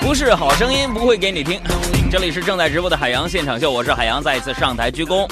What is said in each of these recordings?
不是好声音不会给你听。这里是正在直播的海洋现场秀，我是海洋，再一次上台鞠躬。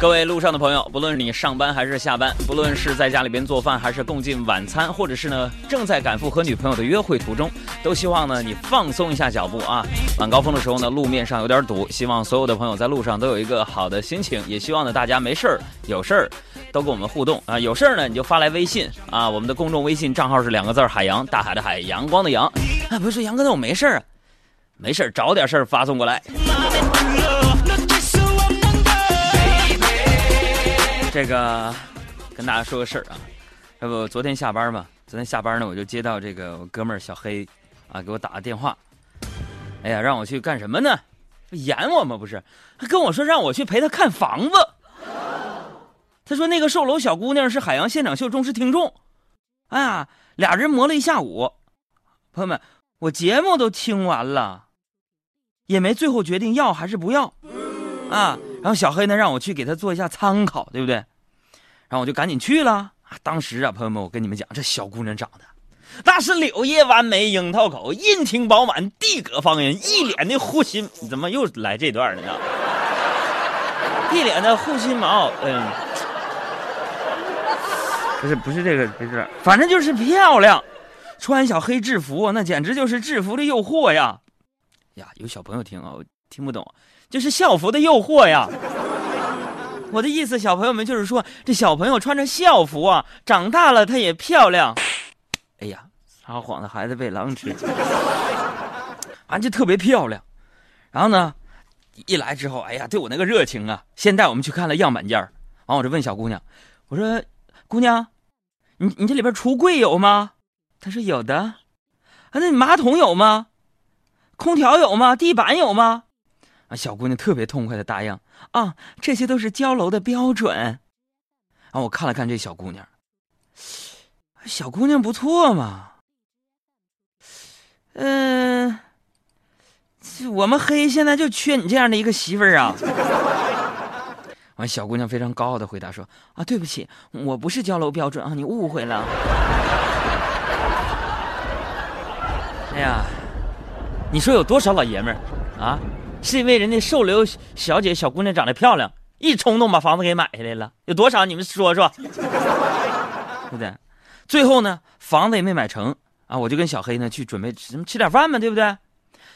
各位路上的朋友，不论你上班还是下班，不论是在家里边做饭还是共进晚餐，或者是呢正在赶赴和女朋友的约会途中，都希望呢你放松一下脚步啊。晚高峰的时候呢，路面上有点堵，希望所有的朋友在路上都有一个好的心情，也希望呢大家没事儿有事儿都跟我们互动啊。有事儿呢你就发来微信啊，我们的公众微信账号是两个字儿海洋，大海的海，阳光的阳。啊，不是杨哥，那我没事儿啊，没事儿找点事儿发送过来。这个跟大家说个事儿啊，这不昨天下班嘛？昨天下班呢，我就接到这个我哥们儿小黑啊给我打个电话，哎呀，让我去干什么呢？演我吗？不是，他跟我说让我去陪他看房子。他说那个售楼小姑娘是海洋现场秀忠实听众，哎呀，俩人磨了一下午。朋友们，我节目都听完了，也没最后决定要还是不要啊。然后小黑呢，让我去给他做一下参考，对不对？然后我就赶紧去了。当时啊，朋友们，我跟你们讲，这小姑娘长得那是柳叶弯眉、樱桃口、阴挺饱满、地阁方圆，一脸的护心。怎么又来这段了呢？一脸的护心毛，嗯，不是不是这个，不是，反正就是漂亮。穿小黑制服，那简直就是制服的诱惑呀！呀，有小朋友听啊，听不懂。就是校服的诱惑呀！我的意思，小朋友们就是说，这小朋友穿着校服啊，长大了她也漂亮。哎呀，撒谎的孩子被狼吃，啊，就特别漂亮。然后呢，一来之后，哎呀，对我那个热情啊，先带我们去看了样板间完，我就问小姑娘，我说：“姑娘，你你这里边橱柜有吗？”她说：“有的。”啊，那你马桶有吗？空调有吗？地板有吗？啊，小姑娘特别痛快的答应啊，这些都是交楼的标准。啊，我看了看这小姑娘，小姑娘不错嘛。嗯，我们黑现在就缺你这样的一个媳妇儿啊。完，小姑娘非常高傲的回答说：“啊，对不起，我不是交楼标准啊，你误会了。”哎呀，你说有多少老爷们儿啊？是因为人家售楼小姐小姑娘长得漂亮，一冲动把房子给买下来了。有多少？你们说说，对不对？最后呢，房子也没买成啊，我就跟小黑呢去准备什么吃点饭嘛，对不对？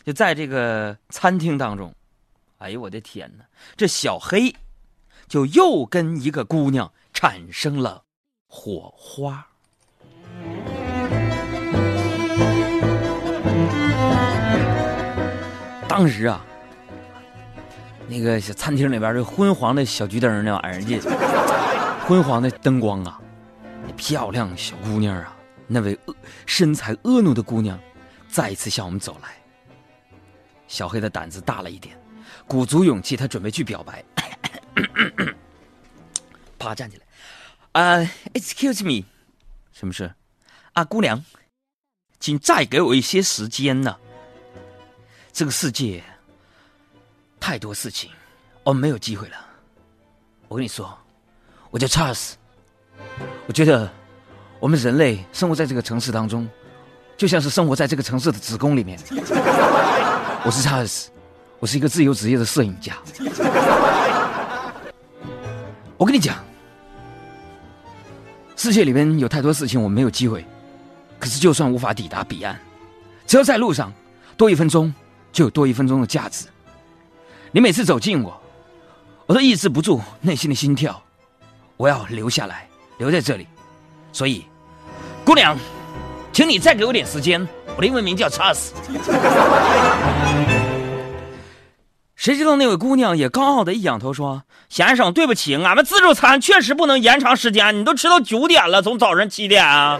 就在这个餐厅当中，哎呦我的天哪，这小黑就又跟一个姑娘产生了火花。当时啊。那个小餐厅里边这昏黄的小桔灯那玩意儿，这昏黄的灯光啊，漂亮小姑娘啊，那位身材婀娜的姑娘，再一次向我们走来。小黑的胆子大了一点，鼓足勇气，他准备去表白。啪，站起来，啊，Excuse me，什么事？啊，姑娘，请再给我一些时间呢。这个世界。太多事情，我们没有机会了。我跟你说，我叫 Charles。我觉得我们人类生活在这个城市当中，就像是生活在这个城市的子宫里面。我是 Charles，我是一个自由职业的摄影家。我跟你讲，世界里面有太多事情我没有机会，可是就算无法抵达彼岸，只要在路上多一分钟，就有多一分钟的价值。你每次走近我，我都抑制不住内心的心跳，我要留下来，留在这里。所以，姑娘，请你再给我点时间。我的英文名叫查斯。谁知道那位姑娘也高傲的一仰头说：“先生，对不起，俺们自助餐确实不能延长时间。你都吃到九点了，从早上七点啊。”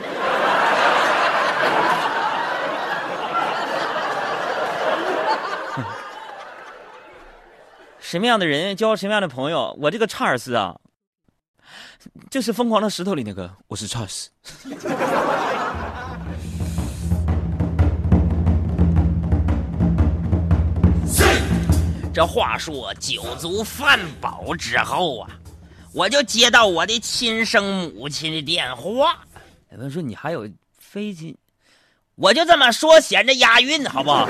什么样的人交什么样的朋友？我这个查尔斯啊，就是《疯狂的石头》里那个，我是查尔斯。这话说酒足饭饱之后啊，我就接到我的亲生母亲的电话。有人说你还有飞机，我就这么说，显着押韵，好不好？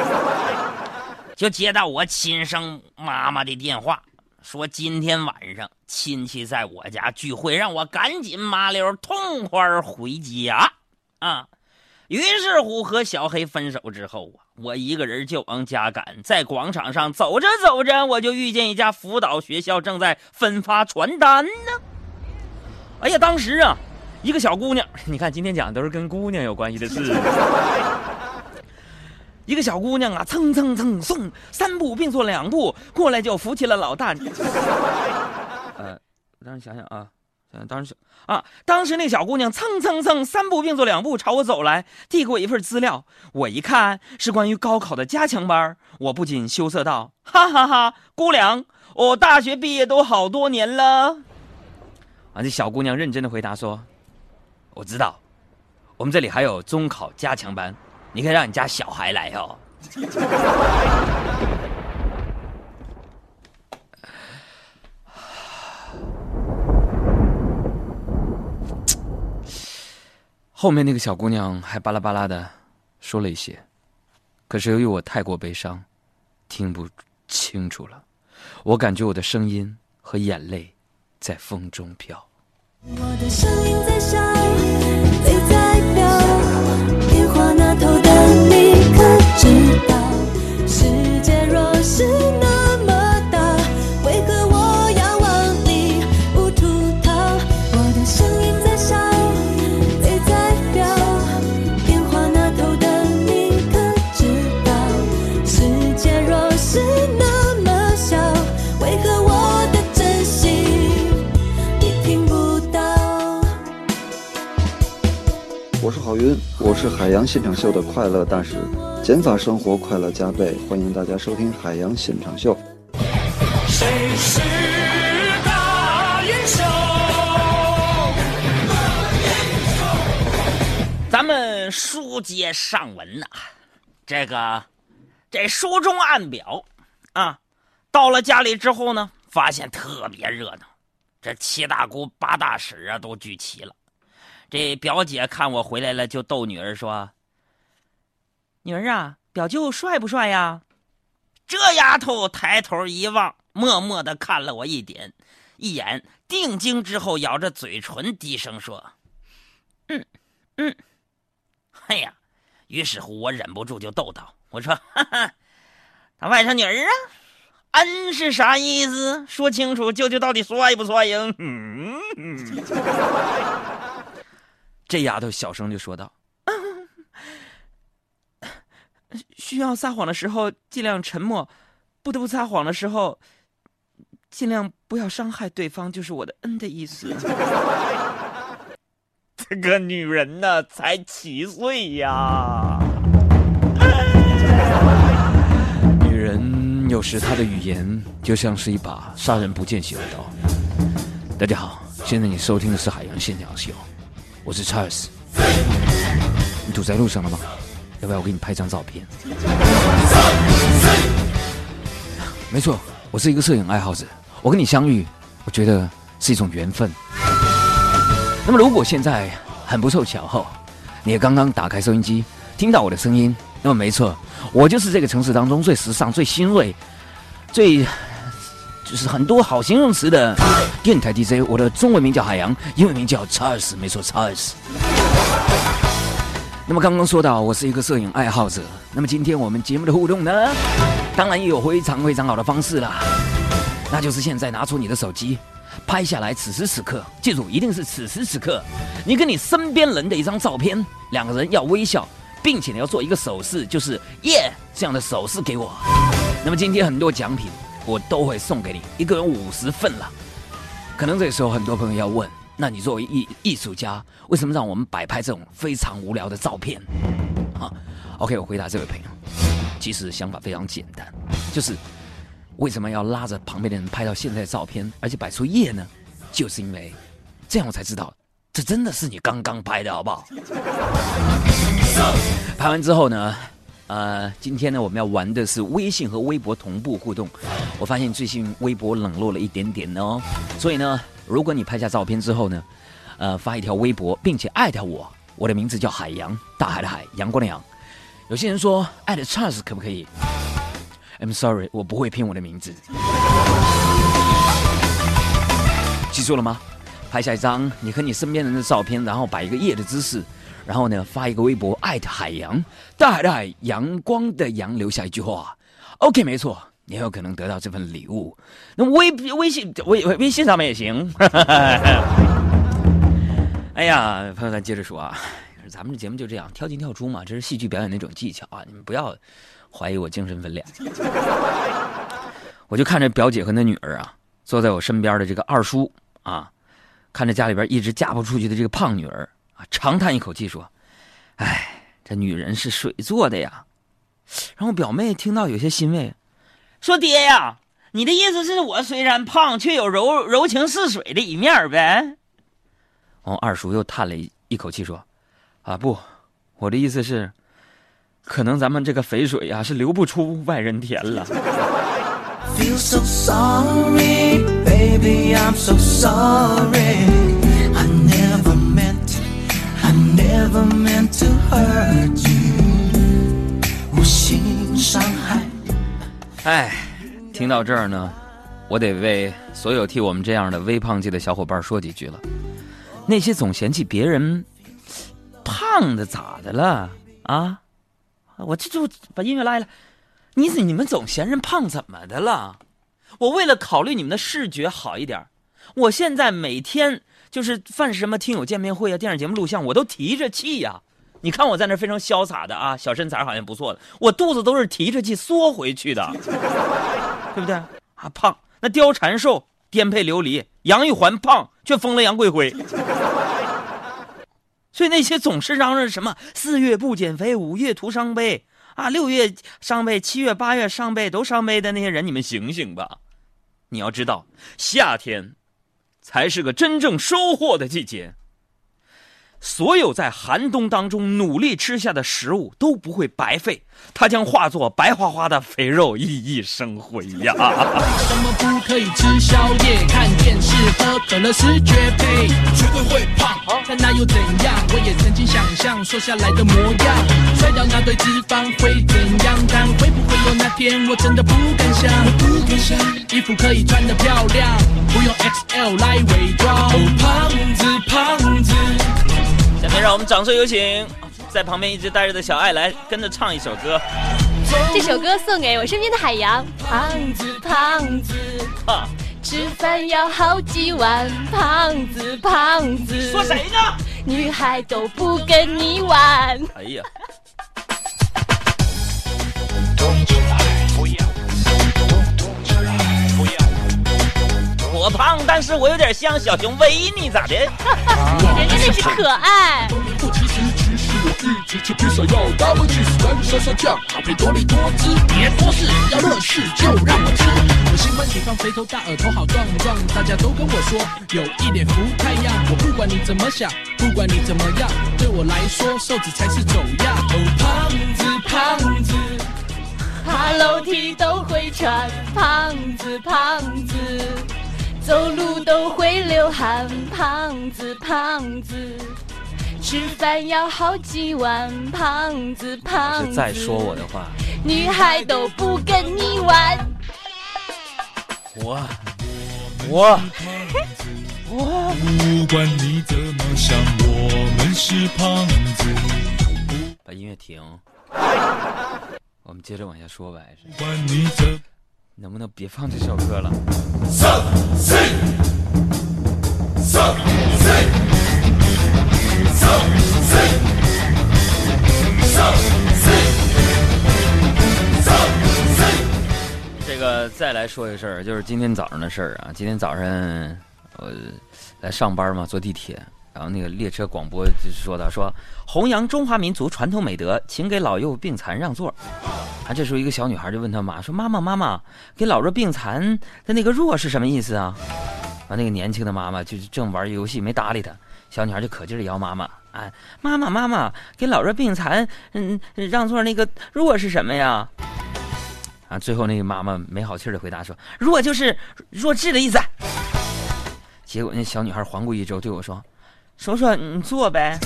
就接到我亲生妈妈的电话，说今天晚上亲戚在我家聚会，让我赶紧麻溜痛快回家啊。于是乎，和小黑分手之后啊，我一个人就往家赶。在广场上走着走着，我就遇见一家辅导学校正在分发传单呢。哎呀，当时啊，一个小姑娘，你看今天讲的都是跟姑娘有关系的事。一个小姑娘啊，蹭蹭蹭送三步并作两步过来就扶起了老大。呃，当时想想啊。想想，当时啊，当时那小姑娘蹭蹭蹭三步并作两步朝我走来，递给我一份资料。我一看是关于高考的加强班，我不仅羞涩道：“哈哈哈，姑娘，我大学毕业都好多年了。”啊，这小姑娘认真的回答说：“我知道，我们这里还有中考加强班，你可以让你家小孩来哦。”后面那个小姑娘还巴拉巴拉的说了一些，可是由于我太过悲伤，听不清楚了。我感觉我的声音和眼泪在风中飘。我的声音在笑，我是海洋现场秀的快乐大使，减法生活快乐加倍，欢迎大家收听海洋现场秀。谁是大英雄？咱们书接上文呐，这个这书中暗表啊，到了家里之后呢，发现特别热闹，这七大姑八大婶啊都聚齐了。这表姐看我回来了，就逗女儿说：“女儿啊，表舅帅不帅呀？”这丫头抬头一望，默默的看了我一点，一眼，定睛之后，咬着嘴唇，低声说：“嗯，嗯。”哎呀，于是乎我忍不住就逗道：“我说，哈哈，他外甥女儿啊，嗯是啥意思？说清楚，舅舅到底帅不帅呀？”嗯。这丫头小声就说道：“需要撒谎的时候尽量沉默，不得不撒谎的时候，尽量不要伤害对方，就是我的恩的意思。”这个女人呢，才七岁呀。女人有时她的语言就像是一把杀人不见血的刀。大家好，现在你收听的是《海洋现场秀》。我是 Charles，你堵在路上了吗？要不要我给你拍张照片？没错，我是一个摄影爱好者。我跟你相遇，我觉得是一种缘分。那么，如果现在很不凑巧后，你也刚刚打开收音机，听到我的声音，那么没错，我就是这个城市当中最时尚、最新锐、最……就是很多好形容词的电台 DJ，我的中文名叫海洋，英文名叫 Charles，没错，Charles。那么刚刚说到我是一个摄影爱好者，那么今天我们节目的互动呢，当然也有非常非常好的方式啦，那就是现在拿出你的手机，拍下来此时此刻，记住一定是此时此刻，你跟你身边人的一张照片，两个人要微笑，并且你要做一个手势，就是耶这样的手势给我。那么今天很多奖品。我都会送给你一个人五十份了。可能这时候很多朋友要问：那你作为艺艺术家，为什么让我们摆拍这种非常无聊的照片？啊，OK，我回答这位朋友，其实想法非常简单，就是为什么要拉着旁边的人拍到现在的照片，而且摆出夜呢？就是因为这样我才知道，这真的是你刚刚拍的，好不好？拍完之后呢？呃，今天呢，我们要玩的是微信和微博同步互动。我发现最近微博冷落了一点点哦，所以呢，如果你拍下照片之后呢，呃，发一条微博，并且艾特我，我的名字叫海洋，大海的海，阳光的阳。有些人说艾特 Charles 可不可以？I'm sorry，我不会拼我的名字。记住了吗？拍下一张你和你身边人的照片，然后摆一个耶的姿势，然后呢发一个微博，艾特海洋，大海的海，阳光的阳，留下一句话。OK，没错，你很有可能得到这份礼物。那微微信微微信上面也行。哎呀，朋友咱接着说啊，咱们这节目就这样，跳进跳出嘛，这是戏剧表演的一种技巧啊，你们不要怀疑我精神分裂。我就看着表姐和那女儿啊，坐在我身边的这个二叔啊。看着家里边一直嫁不出去的这个胖女儿啊，长叹一口气说：“哎，这女人是水做的呀。”然后表妹听到有些欣慰，说：“爹呀，你的意思是我虽然胖，却有柔柔情似水的一面呗？”哦，二叔又叹了一口气说：“啊不，我的意思是，可能咱们这个肥水呀是流不出外人田了。” feel so sorry, baby, I'm so sorry. 哎，听到这儿呢，我得为所有替我们这样的微胖界的小伙伴说几句了。那些总嫌弃别人胖的咋的了啊？我这就把音乐拉下来。你你们总嫌人胖怎么的了？我为了考虑你们的视觉好一点，我现在每天就是犯什么听友见面会啊、电视节目录像，我都提着气呀。你看我在那非常潇洒的啊，小身材好像不错的，我肚子都是提着气缩回去的，对不对？啊，胖那貂蝉瘦，颠沛流离；杨玉环胖却疯了杨贵妃。所以那些总是嚷嚷什么四月不减肥，五月徒伤悲。啊，六月伤悲，七月八月伤悲，都伤悲的那些人，你们醒醒吧！你要知道，夏天才是个真正收获的季节。所有在寒冬当中努力吃下的食物都不会白费，它将化作白花花的肥肉，熠熠生辉呀！为什么不可以吃宵夜、看电视、喝可乐是绝配？绝对会胖，但那又怎样？我也曾经想象瘦下来的模样，甩掉那堆脂肪会怎样？但会不会有那天，我真的不敢想。不敢想，衣服可以穿得漂亮，不用 XL 来伪装。哦，胖子，胖子。让我们掌声有请，在旁边一直待着的小爱来跟着唱一首歌。这首歌送给我身边的海洋。胖子，胖子，吃饭要好几碗。胖子，胖子，说谁呢？女孩都不跟你玩。哎呀。我胖，但是我有点像小熊维尼，咋的？人家那是可爱。其实其实我一直吃披萨要 double cheese 干沙沙酱，搭配多利多汁，别说是要乐事就让我吃。我喜欢体胖肥头大耳头好壮壮，大家都跟我说有一点福太阳。我不管你怎么想，不管你怎么样，对我来说瘦子才是走样。哦，胖子胖子，爬楼梯都会喘。胖子胖子。走路都会流汗，胖子胖子，吃饭要好几碗，胖子胖子。再说我的话，女孩都不跟你玩。我我。我，不管你怎么想，我。们是胖子。把音乐停，我。们接着往下说吧，还是？不管你怎。能不能别放这首歌了？这个再来说一个事儿，就是今天早上的事儿啊。今天早上我来上班嘛，坐地铁。然后那个列车广播就说的说弘扬中华民族传统美德，请给老幼病残让座。啊，这时候一个小女孩就问她妈说：“妈妈妈妈，给老弱病残的那个弱是什么意思啊？”啊，那个年轻的妈妈就正玩游戏没搭理她。小女孩就可劲儿摇妈妈，哎，妈妈妈妈，给老弱病残嗯让座那个弱是什么呀？啊，最后那个妈妈没好气的回答说：“弱就是弱智的意思。”结果那小女孩环顾一周对我说。说说你做呗。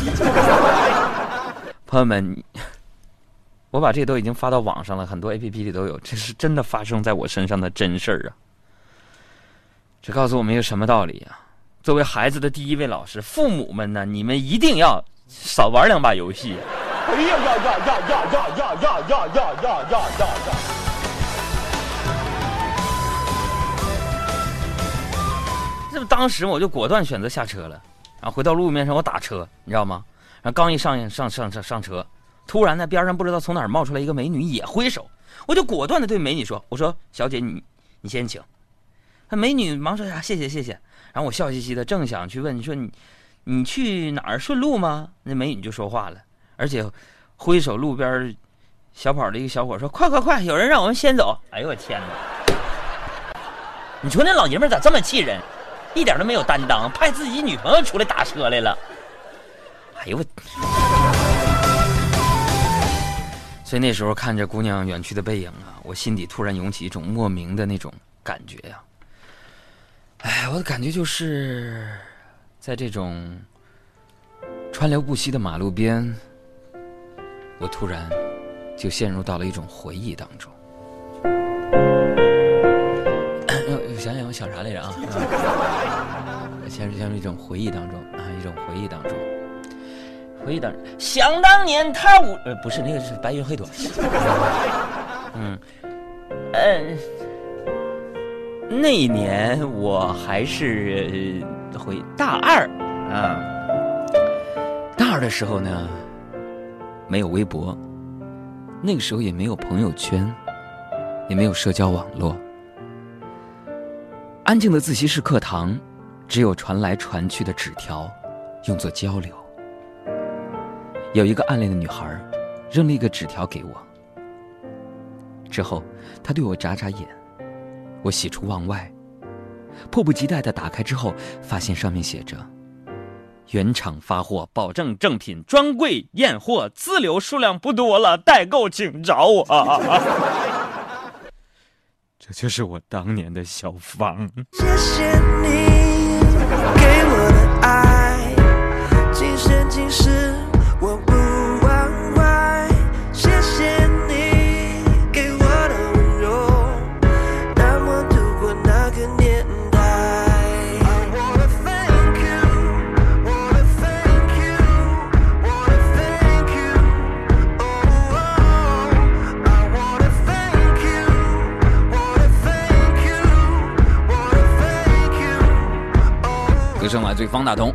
朋友们，我把这个都已经发到网上了，很多 A P P 里都有，这是真的发生在我身上的真事儿啊！这告诉我们一个什么道理啊？作为孩子的第一位老师，父母们呢，你们一定要少玩两把游戏。哎呀呀呀呀呀呀呀呀呀呀呀呀呀！这不当时我就果断选择下车了，然后回到路面上我打车，你知道吗？然后刚一上上上上上车，突然呢边上不知道从哪儿冒出来一个美女也挥手，我就果断的对美女说：“我说小姐你你先请。”那美女忙说：“呀谢谢谢谢。”然后我笑嘻嘻的正想去问你说你你去哪儿顺路吗？那美女就说话了，而且挥手路边小跑的一个小伙说：“快快快，有人让我们先走。”哎呦我天哪！你说那老爷们咋这么气人？一点都没有担当，派自己女朋友出来打车来了。哎呦我！所以那时候看着姑娘远去的背影啊，我心底突然涌起一种莫名的那种感觉呀。哎，我的感觉就是，在这种川流不息的马路边，我突然就陷入到了一种回忆当中。我想想，我想啥来着啊？陷入陷入一种回忆当中啊，一种回忆当中，回忆当中。想当年他五呃不是那个是白云黑朵，嗯嗯，那一年我还是呃回大二啊，大二的时候呢，没有微博，那个时候也没有朋友圈，也没有社交网络。安静的自习室课堂，只有传来传去的纸条，用作交流。有一个暗恋的女孩，扔了一个纸条给我。之后，她对我眨眨眼，我喜出望外，迫不及待的打开之后，发现上面写着：“原厂发货，保证正品，专柜验货，自留数量不多了，代购请找我。”这就是我当年的小芳。谢谢你对方大同。